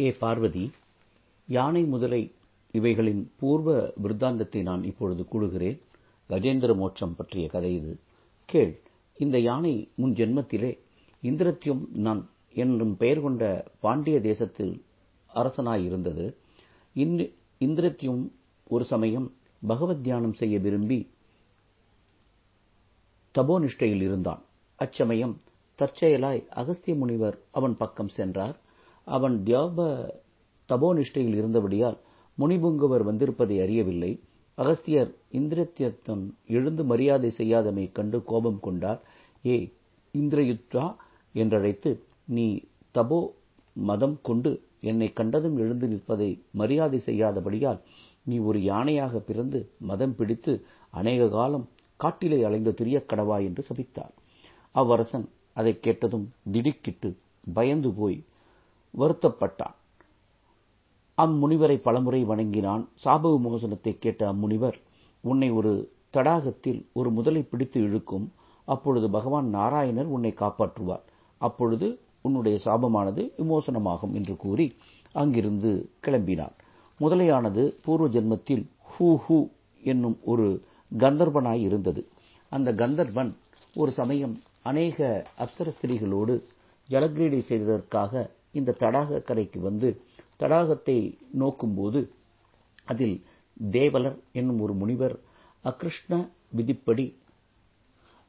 K. Parvati யானை முதலை இவைகளின் பூர்வ விருத்தாந்தத்தை நான் இப்பொழுது கூறுகிறேன். கஜேந்திர மோட்சம் பற்றிய கதை இது. கேள் இந்த யானை முன் ஜென்மத்திலே இந்திரத்யும் நான் என்னும் பெயர் கொண்ட பாண்டிய தேசத்தில் அரசனாயிருந்தது. இந்திரத்யும் ஒரு சமயம் பகவத் தியானம் செய்ய விரும்பி தபோனிஷ்டையில் இருந்தான். அச்சமயம் தற்செயலாய் அகஸ்திய முனிவர் அவன் பக்கம் சென்றார். அவன் தியாப தபோனிஷ்டையில் இருந்தபடியால் முனிபுங்குவர் வந்திருப்பதை அறியவில்லை. அகஸ்தியர் இந்திரத்யத்தன் எழுந்து மரியாதை செய்யாதமை கண்டு கோபம் கொண்டார். ஏ இந்திரயுத்ரா என்றழைத்து நீ தபோ மதம் கொண்டு என்னை கண்டதும் எழுந்து நிற்பதை மரியாதை செய்யாதபடியால் நீ ஒரு யானையாக பிறந்து மதம் பிடித்து அநேக காலம் காட்டிலே அலைந்து திரியக் கடவா என்று சபித்தார். அவ்வரசன் அதைக் கேட்டதும் திடுக்கிட்டு பயந்து போய் வருத்தப்பட்டான். அம்முனிவரை பலமுறை வணங்கினான். சாப விமோசனத்தை கேட்ட அம்முனிவர் உன்னை ஒரு தடாகத்தில் ஒரு முதலை பிடித்து இழுக்கும். அப்பொழுது பகவான் நாராயணர் உன்னை காப்பாற்றுவார். அப்பொழுது உன்னுடைய சாபமானது விமோசனமாகும் என்று கூறி அங்கிருந்து கிளம்பினார் முதலையானது பூர்வ ஜென்மத்தில் ஹூ ஹூ என்னும் ஒரு கந்தர்வனாய் இருந்தது. அந்த கந்தர்வன் ஒரு சமயம் அநேக அப்சர ஸ்திரீகளோடு ஜலக்கிரீடை செய்ததற்காக இந்த தடாக கரைக்கு வந்து தடாகத்தை நோக்கும்போது அதில் தேவலர் என்னும் ஒரு முனிவர் அகிருஷ்ண விதிப்படி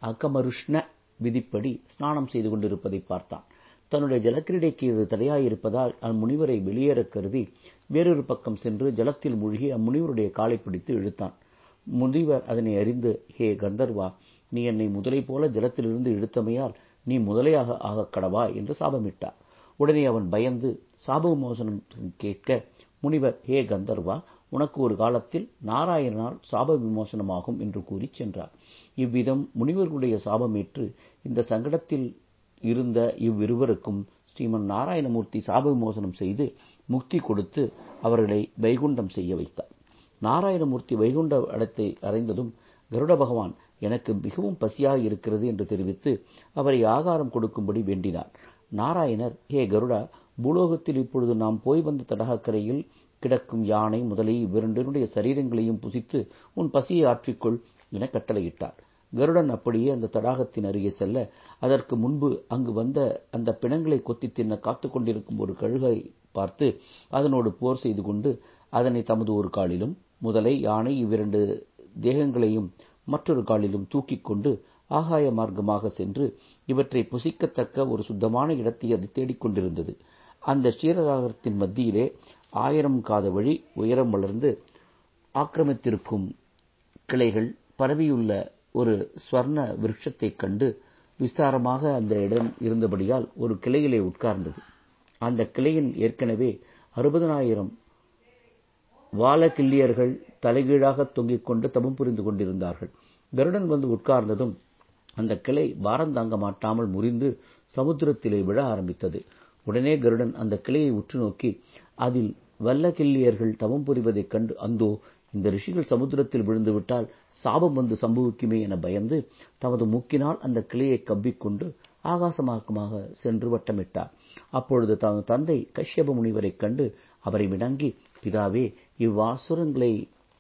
அகமருஷ்ண விதிப்படி ஸ்நானம் செய்து கொண்டிருப்பதை பார்த்தான். தன்னுடைய ஜலக்கிரீடைக்கு இது தடையாயிருப்பதால் அம்முனிவரை வெளியேறக் கருதி வேறொரு பக்கம் சென்று ஜலத்தில் மூழ்கி அம்முனிவருடைய காலை பிடித்து இழுத்தான். முனிவர் அதனை அறிந்து ஹே கந்தர்வா நீ என்னை முதலை போல ஜலத்திலிருந்து இழுத்தமையால் நீ முதலையாக ஆகக் கடவா என்று சாபமிட்டார். உடனே அவன் பயந்து சாபமோசனம் கேட்க முனிவர் ஹே கந்தர்வா உனக்கு ஒரு காலத்தில் நாராயணனால் சாப விமோசனமாகும் என்று கூறி சென்றார். இவ்விதம் முனிவர்களுடைய சாபமேற்று இந்த சங்கடத்தில் இருந்த இவ்விருவருக்கும் ஸ்ரீமன் நாராயணமூர்த்தி சாப விமோசனம் செய்து முக்தி கொடுத்து அவர்களை வைகுண்டம் செய்ய வைத்தார். நாராயணமூர்த்தி வைகுண்ட இடத்தை அடைந்ததும் கருட பகவான் எனக்கு மிகவும் பசியாக இருக்கிறது என்று தெரிவித்து அவரை ஆகாரம் கொடுக்கும்படி வேண்டினார். நாராயணர் ஹே கருடா பூலோகத்தில் இப்பொழுது நாம் போய் வந்த தடாகக்கரையில் கிடக்கும் யானை முதலை இவ்விரண்டினுடைய சரீரங்களையும் புசித்து உன் பசியை ஆற்றிக்கொள் என கட்டளையிட்டார். கருடன் அப்படியே அந்த தடாகத்தின் அருகே செல்ல அதற்கு முன்பு அங்கு வந்த அந்த பிணங்களை கொத்தி தின்ன காத்துக் கொண்டிருக்கும் ஒரு கழுகை பார்த்து அதனோடு போர் செய்து கொண்டு அதனை தமது ஒரு காலிலும் முதலை யானை இவ்விரண்டு தேகங்களையும் மற்றொரு காலிலும் தூக்கிக் கொண்டு ஆகாய மார்க்கமாக சென்று இவற்றை புசிக்கத்தக்க ஒரு சுத்தமான இடத்தை அது தேடிக்கொண்டிருந்தது அந்த க்ஷீரசாகரத்தின் மத்தியிலே ஆயிரம் காத வழி உயரம் வளர்ந்து ஆக்கிரமித்திருக்கும் கிளைகள் பரவியுள்ள ஒரு ஸ்வர்ண விருட்சத்தைக் கண்டு விஸ்தாரமாக அந்த இடம் இருந்தபடியால் ஒரு கிளையிலே உட்கார்ந்தது. அந்த கிளையின் ஏற்கனவே அறுபதனாயிரம் வாலகிள்ளியர்கள் தலைகீழாக தொங்கிக் கொண்டு தபம் புரிந்து கொண்டிருந்தார்கள். கருடன் வந்து உட்கார்ந்ததும் அந்த கிளை பாரந்தாங்க மாட்டாமல் முறிந்து சமுத்திரத்திலே விழ ஆரம்பித்தது. உடனே கருடன் அந்த கிளையை உற்று நோக்கி அதில் வல்லகிள்ளியர்கள் தவம் புரிவதைக் கண்டு அந்தோ இந்த ரிஷிகள் சமுத்திரத்தில் விழுந்துவிட்டால் சாபம் வந்து சம்பவிக்குமே என பயந்து தமது மூக்கினால் அந்த கிளையை கவ்விக்கொண்டு ஆகாசமாக்கமாக சென்று வட்டமிட்டார். அப்பொழுது தமது தந்தை கஷ்யப முனிவரைக் கண்டு அவரை விணங்கி பிதாவே இவ்வாசுரங்களை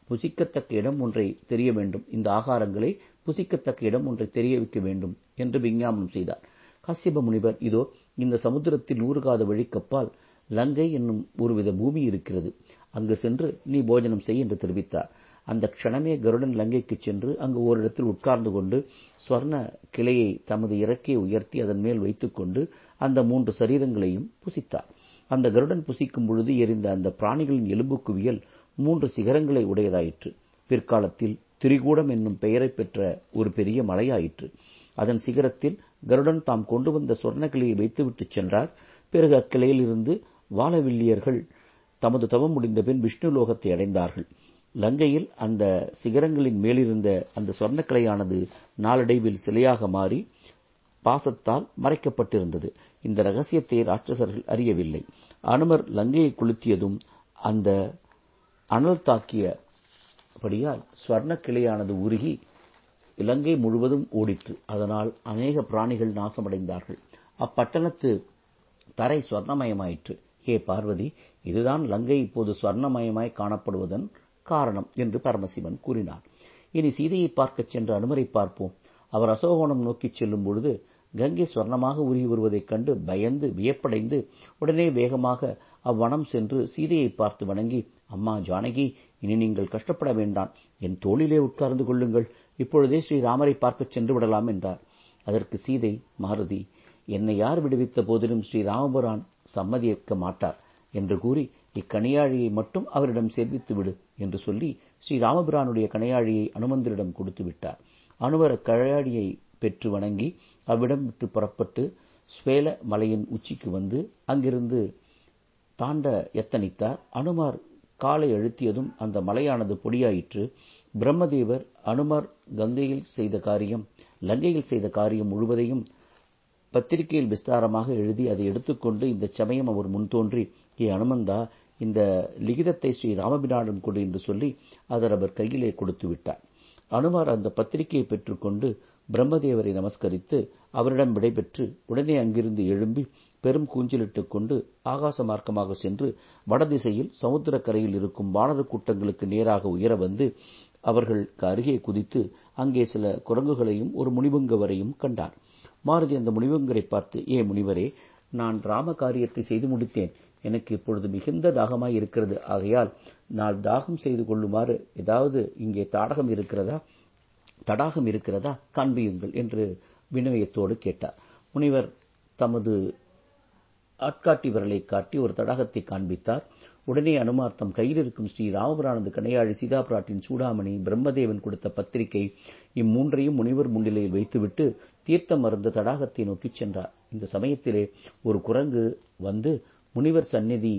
புசிக்கத்தக்க இடம் ஒன்றை தெரிய வேண்டும். இந்த ஆகாரங்களை புசிக்கத்தக்க இடம் ஒன்றை தெரிய வைக்க வேண்டும் என்று விஞ்ஞாபனம் செய்தார். காசியப முனிவர் இதோ இந்த சமுத்திரத்தில் ஊறுகாத வழிக்கப்பால் லங்கை என்னும் ஒருவித பூமி இருக்கிறது. அங்கு சென்று நீ போஜனம் செய் என்று தெரிவித்தார். அந்த க்ஷணமே கருடன் லங்கைக்கு சென்று அங்கு ஓரிடத்தில் உட்கார்ந்து கொண்டு ஸ்வர்ண கிளையை தமது இறக்கையை உயர்த்தி அதன் மேல் வைத்துக்கொண்டு அந்த மூன்று சரீரங்களையும் புசித்தார். அந்த கருடன் புசிக்கும் பொழுது எரிந்த அந்த பிராணிகளின் எலும்பு குவியல் மூன்று சிகரங்களை உடையதாயிற்று. பிற்காலத்தில் திரிகூடம் என்னும் பெயரை பெற்ற ஒரு பெரிய மலையாயிற்று. அதன் சிகரத்தில் கருடன் தாம் கொண்டு வந்த சொர்ணக்கிளையை வைத்துவிட்டுச் சென்றார். பிறகு அக்கிளையிலிருந்து வானவில்லியர்கள் தமது தவம் முடிந்தபின் விஷ்ணு லோகத்தை அடைந்தார்கள். லங்கையில் அந்த சிகரங்களின் மேலிருந்த அந்த சொர்ணக்கிளையானது நாளடைவில் சிலையாக மாறி பாசத்தால் மறைக்கப்பட்டிருந்தது. இந்த ரகசியத்தை ராட்சசர்கள் அறியவில்லை. அனுமர் லங்கையை கொளுத்தியதும் அந்த அனல் அப்படியால் ஸ்வர்ண கிளையானது உருகி இலங்கை முழுவதும் ஓடிற்று. அதனால் அநேக பிராணிகள் நாசமடைந்தார்கள். அப்பட்டணத்து தரை ஸ்வர்ணமயமாயிற்று. ஏ பார்வதி இதுதான் லங்கை இப்போது ஸ்வர்ணமயமாய் காணப்படுவதன் காரணம் என்று பரமசிவன் கூறினார். இனி சீதையை பார்க்கச் சென்ற அனுமரை பார்ப்போம். அவர் அசோகவனம் நோக்கிச் செல்லும் பொழுது கங்கை ஸ்வர்ணமாக உருகி வருவதைக் கண்டு பயந்து வியப்படைந்து உடனே வேகமாக அவ்வனம் சென்று சீதையை பார்த்து வணங்கி அம்மா ஜானகி இனி நீங்கள் கஷ்டப்பட வேண்டாம். என் தோளிலே உட்கார்ந்து கொள்ளுங்கள். இப்பொழுதே ஸ்ரீராமரை பார்க்கச் சென்று விடலாம் என்றார். அதற்கு சீதை மாருதி என்னை யார் விடுவித்த போதிலும் ஸ்ரீராமபுரான் சம்மதிக்க மாட்டார் என்று கூறி இக்கணியாழியை மட்டும் அவரிடம் சேர்வித்து விடு என்று சொல்லி ஸ்ரீராமபிரானுடைய கணையாழியை அனுமந்தரிடம் கொடுத்து விட்டார். அனுமர் கழையாழியை பெற்று வணங்கி அவ்விடம் விட்டு புறப்பட்டு ஸ்வேல மலையின் உச்சிக்கு வந்து அங்கிருந்து தாண்ட எத்தனித்தார் அனுமார் காலை அழுத்தியதும் அந்த மலையானது பொடியாயிற்று. பிரம்மதேவர் அனுமார் கங்கையில் செய்த காரியம் லங்கையில் செய்த காரியம் முழுவதையும் பத்திரிகையில் விஸ்தாரமாக எழுதி அதை எடுத்துக்கொண்டு இந்த சமயம் அவர் முன்தோன்றி ஏ அனுமந்தா இந்த லிகிதத்தை ஸ்ரீ ராமபிரானிடம் கொடு என்று சொல்லி அதர் அவர் கையிலே கொடுத்து விட்டார். அனுமார் அந்த பத்திரிகையை பெற்றுக்கொண்டு பிரம்மதேவரை நமஸ்கரித்து அவரிடம் விடைபெற்று உடனே அங்கிருந்து எழும்பி பெரும் கூஞ்சலிட்டுக் கொண்டு ஆகாச மார்க்கமாக சென்று வடதிசையில் சமுத்திரக்கரையில் இருக்கும் வானர கூட்டங்களுக்கு நேராக உயர வந்து அவர்களுக்கு அருகே குதித்து அங்கே சில குரங்குகளையும் ஒரு முனிவங்கவரையும் கண்டார். மாருதி அந்த முனிவங்கரை பார்த்து ஏ முனிவரே நான் ராம காரியத்தை செய்து முடித்தேன். எனக்கு இப்பொழுது மிகுந்த தாகமாய் இருக்கிறது. ஆகையால் நான் தாகம் செய்து கொள்ளுமாறு ஏதாவது இங்கே தாடகம் இருக்கிறதா? தடாகம் இருக்கிறதா? காண்பியுங்கள் என்று வினயத்தோடு கேட்டார். முனிவர் தமது ஆட்காட்டி விரலை காட்டி ஒரு தடாகத்தை காண்பித்தார். உடனே அனுமார் தம் கையில் இருக்கும் ஸ்ரீ ராமபுரானது கணையாழி சீதாபிராட்டின் சூடாமணி பிரம்மதேவன் கொடுத்த பத்திரிகை இம்மூன்றையும் முனிவர் முன்னிலையில் வைத்துவிட்டு தீர்த்தம் மருந்த தடாகத்தை நோக்கிச் சென்றார். இந்த சமயத்திலே ஒரு குரங்கு வந்து முனிவர் சந்நிதி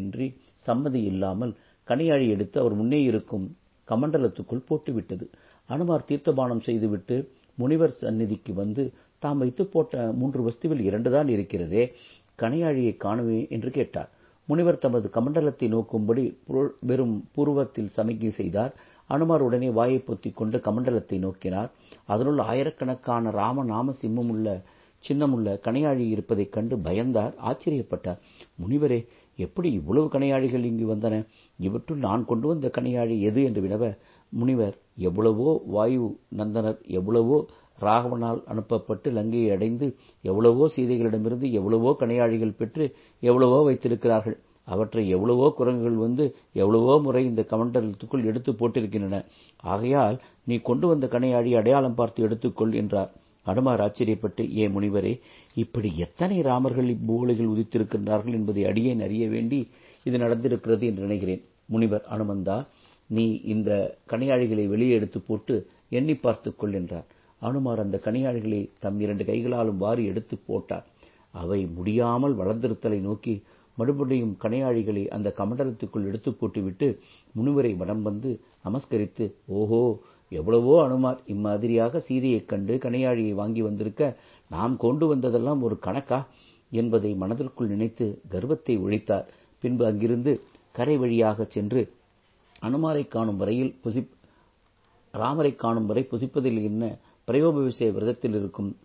என்று சம்மதி இல்லாமல் கணையாழி எடுத்து அவர் முன்னே இருக்கும் கமண்டலத்துக்குள் போட்டுவிட்டது. அனுமார் தீர்த்தபானம் செய்துவிட்டு முனிவர் சந்நிதிக்கு வந்து தாம் வைத்து போட்ட மூன்று வஸ்துவில் இரண்டுதான் இருக்கிறதே கணையாழியைக் காணுவே என்று கேட்டார். முனிவர் தமது கமண்டலத்தை நோக்கும்படி வெறும் பூர்வத்தில் சமிக்ஞை செய்தார். அனுமார் உடனே வாயை பொத்திக் கொண்டு கமண்டலத்தை நோக்கினார். அதனுள் ஆயிரக்கணக்கான ராம நாம சிம்மமுள்ள சின்னமுள்ள கணையாழி இருப்பதைக் கண்டு பயந்தார் ஆச்சரியப்பட்டார். முனிவரே எப்படி இவ்வளவு கணையாழிகள் இங்கு வந்தன? இவற்றுள் நான் கொண்டு வந்த கணையாழி எது என்று வினவ முனிவர் எவ்வளவோ வாயு நந்தனர் எவ்வளவோ ராகவனால் அனுப்பப்பட்டு லங்கையை அடைந்து எவ்வளவோ சீதைகளிடமிருந்து எவ்வளவோ கணையாழிகள் பெற்று எவ்வளவோ வைத்திருக்கிறார்கள். அவற்றை எவ்வளவோ குரங்குகள் வந்து எவ்வளவோ முறை இந்த கமண்டலத்துக்குள் எடுத்து போட்டிருக்கின்றன. ஆகையால் நீ கொண்டு வந்த கணையாழி அடையாளம் பார்த்து எடுத்துக்கொள் என்றார். அனுமார் ஆச்சரியப்பட்டு ஏ முனிவரே இப்படி எத்தனை ராமர்கள் இப்பூலைகள் உதித்திருக்கின்றார்கள் என்பதை அடியேன் அறிய வேண்டி இது நடந்திருக்கிறது என்று நினைக்கிறேன். முனிவர் அனுமந்தா நீ இந்த கணையாழிகளை வெளியே எடுத்து போட்டு எண்ணி பார்த்துக்கொள் என்றார். அனுமார் அந்த கனியாழிகளை தம் இரண்டு கைகளாலும் வாரி எடுத்து போட்டார். அவை முடியாமல் வளர்ந்திருத்தலை நோக்கி மறுபடியும் கனையாழிகளை அந்த கமண்டலத்துக்குள் எடுத்து போட்டுவிட்டு முனிவரை வடம் வந்து நமஸ்கரித்து ஓஹோ எவ்வளவோ அனுமார் இம்மாதிரியாக சீதையைக் கண்டு கனையாழியை வாங்கி வந்திருக்க நாம் கொண்டு வந்ததெல்லாம் ஒரு கணக்கா? என்பதை மனதிற்குள் நினைத்து கர்வத்தை ஒழித்தார். பின்பு அங்கிருந்து கரை வழியாக சென்று அனுமாரை காணும் வரையில் புசி ராமரை காணும் வரை புசிப்பதில் என்ன பிரயோபவிசய விரதத்தில் இருக்கும்?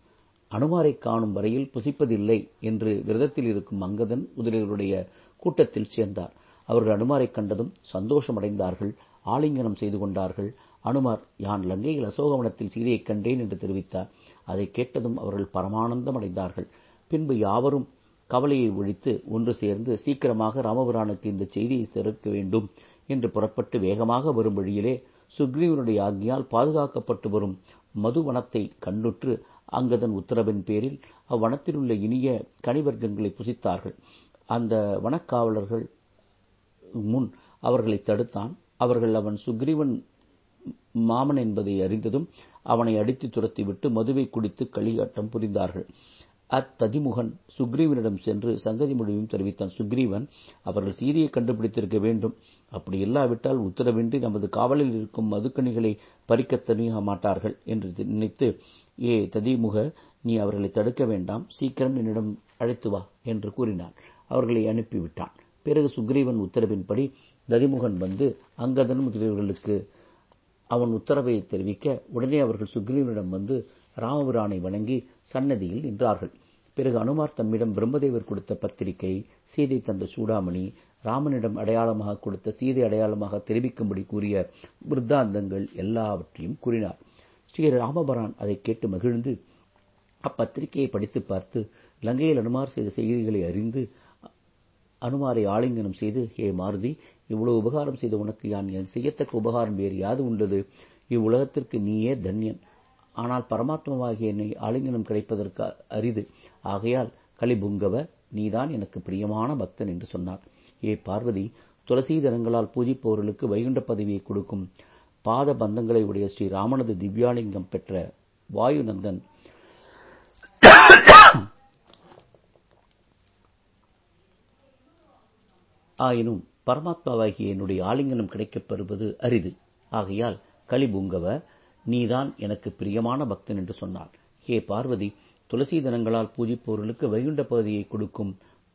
அனுமாரை காணும் வரையில் புசிப்பதில்லை என்று விரதத்தில் இருக்கும் அங்கதன் முதலியவருடைய கூட்டத்தில் சேர்ந்தார். அவர்கள் அனுமாரை கண்டதும் சந்தோஷமடைந்தார்கள். ஆலிங்கனம் செய்து கொண்டார்கள். அனுமார் யான் லங்கையில் அசோகவனத்தில் சீதையைக் கண்டேன் என்று தெரிவித்தார். அதை கேட்டதும் அவர்கள் பரமானந்தம் அடைந்தார்கள் பின்பு யாவரும் கவலையை ஒழித்து ஒன்று சேர்ந்து சீக்கிரமாக ராமபுரானுக்கு இந்த செய்தியை சிறக்க வேண்டும் என்று புறப்பட்டு வேகமாக வரும் வழியிலே சுக்ரீவனுடைய ஆக்ஞால் பாதுகாக்கப்பட்டு வரும் மதுவனத்தை கண்ணுற்று அங்கதன் உத்தரவின் பேரில் அவ்வனத்தில் உள்ள இனிய கனிவர்க்கங்களை புசித்தார்கள். அந்த வனக்காவலர்கள் முன் அவர்களை தடுத்தான். அவர்கள் அவன் சுக்ரீவன் மாமன் என்பதை அறிந்ததும் அவனை அடித்து துரத்திவிட்டு மதுவை குடித்து களியாட்டம் புரிந்தார்கள். அத்ததிமுகன் சுக்ரீவனிடம் சென்று சங்கதி முடிவையும் தெரிவித்தான். சுக்ரீவன் அவர்கள் சீதையை கண்டுபிடித்திருக்க வேண்டும். அப்படி இல்லாவிட்டால் உத்தரவின்றி நமது காவலில் இருக்கும் மதுக்கணிகளை பறிக்கத் தனியாக மாட்டார்கள் என்று நினைத்து ஏ ததிமுக நீ அவர்களை தடுக்க வேண்டாம். சீக்கிரம் என்னிடம் அழைத்து வா என்று கூறினான். அவர்களை அனுப்பிவிட்டான். பிறகு சுக்ரீவன் உத்தரவின்படி ததிமுகன் வந்து அங்கதன் முதலியவர்களுக்கு அவன் உத்தரவை தெரிவிக்க உடனே அவர்கள் சுக்ரீவனிடம் வந்து ராமபுரானை வணங்கி சன்னதியில் நின்றார்கள். பிறகு அனுமார் தம்மிடம் பிரம்மதேவர் கொடுத்த பத்திரிகை சீதை தந்த சூடாமணி ராமனிடம் அடையாளமாக கொடுத்த சீதை அடையாளமாக தெரிவிக்கும்படி கூறிய விருத்தாந்தங்கள் எல்லாவற்றையும் கூறினார். ஸ்ரீ ராமபரான் அதை கேட்டு மகிழ்ந்து அப்பத்திரிகையை படித்து பார்த்து லங்கையில் அனுமார் செய்த செய்திகளை அறிந்து அனுமாரை ஆலிங்கனம் செய்து ஹே மாருதி இவ்வளவு உபகாரம் செய்த உனக்கு யான் செய்யத்தக்க உபகாரம் வேறு யாது உள்ளது? இவ்வுலகத்திற்கு நீயே தன்யன். ஆனால் பரமாத்மாவாகிய என்னை ஆலிங்கனம் கிடைப்பதற்கு அரிது. ஆகையால் கலிபுங்கவ நீதான் எனக்கு பிரியமான பக்தன் என்று சொன்னார். ஏ பார்வதி துளசீதரங்களால் பூஜிப்பவர்களுக்கு வைகுண்ட பதவியை கொடுக்கும் பாத பந்தங்களை உடைய ஸ்ரீ ராமனது திவ்யாலிங்கம் பெற்ற வாயுநந்தன். ஆயினும் பரமாத்மாவாகிய என்னுடைய ஆலிங்கனம் கிடைக்கப் பெறுவது அரிது. ஆகையால் கலிபுங்கவ நீதான் எனக்கு பிரியமான பக்தன் என்று சொன்னார். ஹே பார்வதி துளசி தினங்களால் பூஜிப்பவர்களுக்கு வைகுண்ட பகுதியை கொடுக்கும்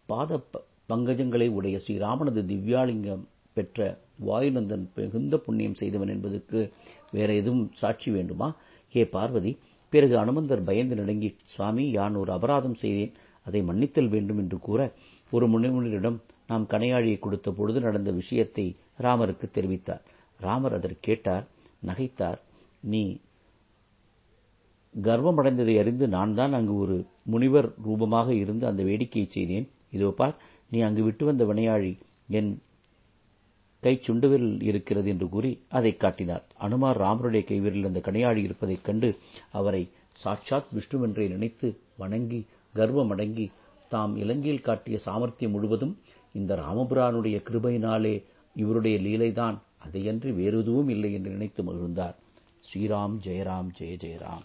பாத பங்கஜங்களை உடைய ஸ்ரீராமனது திவ்யாலிங்கம் பெற்ற வாயுநந்தன் மிகுந்த புண்ணியம் செய்தவன் என்பதற்கு வேற எதுவும் சாட்சி வேண்டுமா? ஹே பார்வதி பிறகு அனுமந்தர் பயந்து நடுங்கி சுவாமி யான் ஒரு அபராதம் செய்தேன் அதை மன்னித்தல் வேண்டும் என்று கூற ஒரு முனிவனிடம் நாம் கணையாழியை கொடுத்த பொழுது நடந்த விஷயத்தை ராமருக்கு தெரிவித்தார். ராமர் அதற்கு கேட்டார் நகைத்தார். நீ கர்வமடைந்ததை அறிந்து நான் தான் அங்கு ஒரு முனிவர் ரூபமாக இருந்து அந்த வேடிக்கையை செய்தேன். இதோ பார் நீ அங்கு விட்டு வந்த வினையாழி என் கை சுண்டுவிரல் இருக்கிறது என்று கூறி அதை காட்டினார். அனுமார் ராமருடைய கைவிரலில் அந்த கனையாழி இருப்பதைக் கண்டு அவரை சாட்சாத் விஷ்ணுவென்றே நினைத்து வணங்கி கர்வமடங்கி தாம் இலங்கையில் காட்டிய சாமர்த்தியம் முழுவதும் இந்த ராமபுரானுடைய கிருபையினாலே இவருடைய லீலைதான். அதையன்றி வேறெதுவும் இல்லை என்று நினைத்து மகிழ்ந்தார். ஸ்ரீராம் ஜெயராம் ஜெய ஜெயராம்.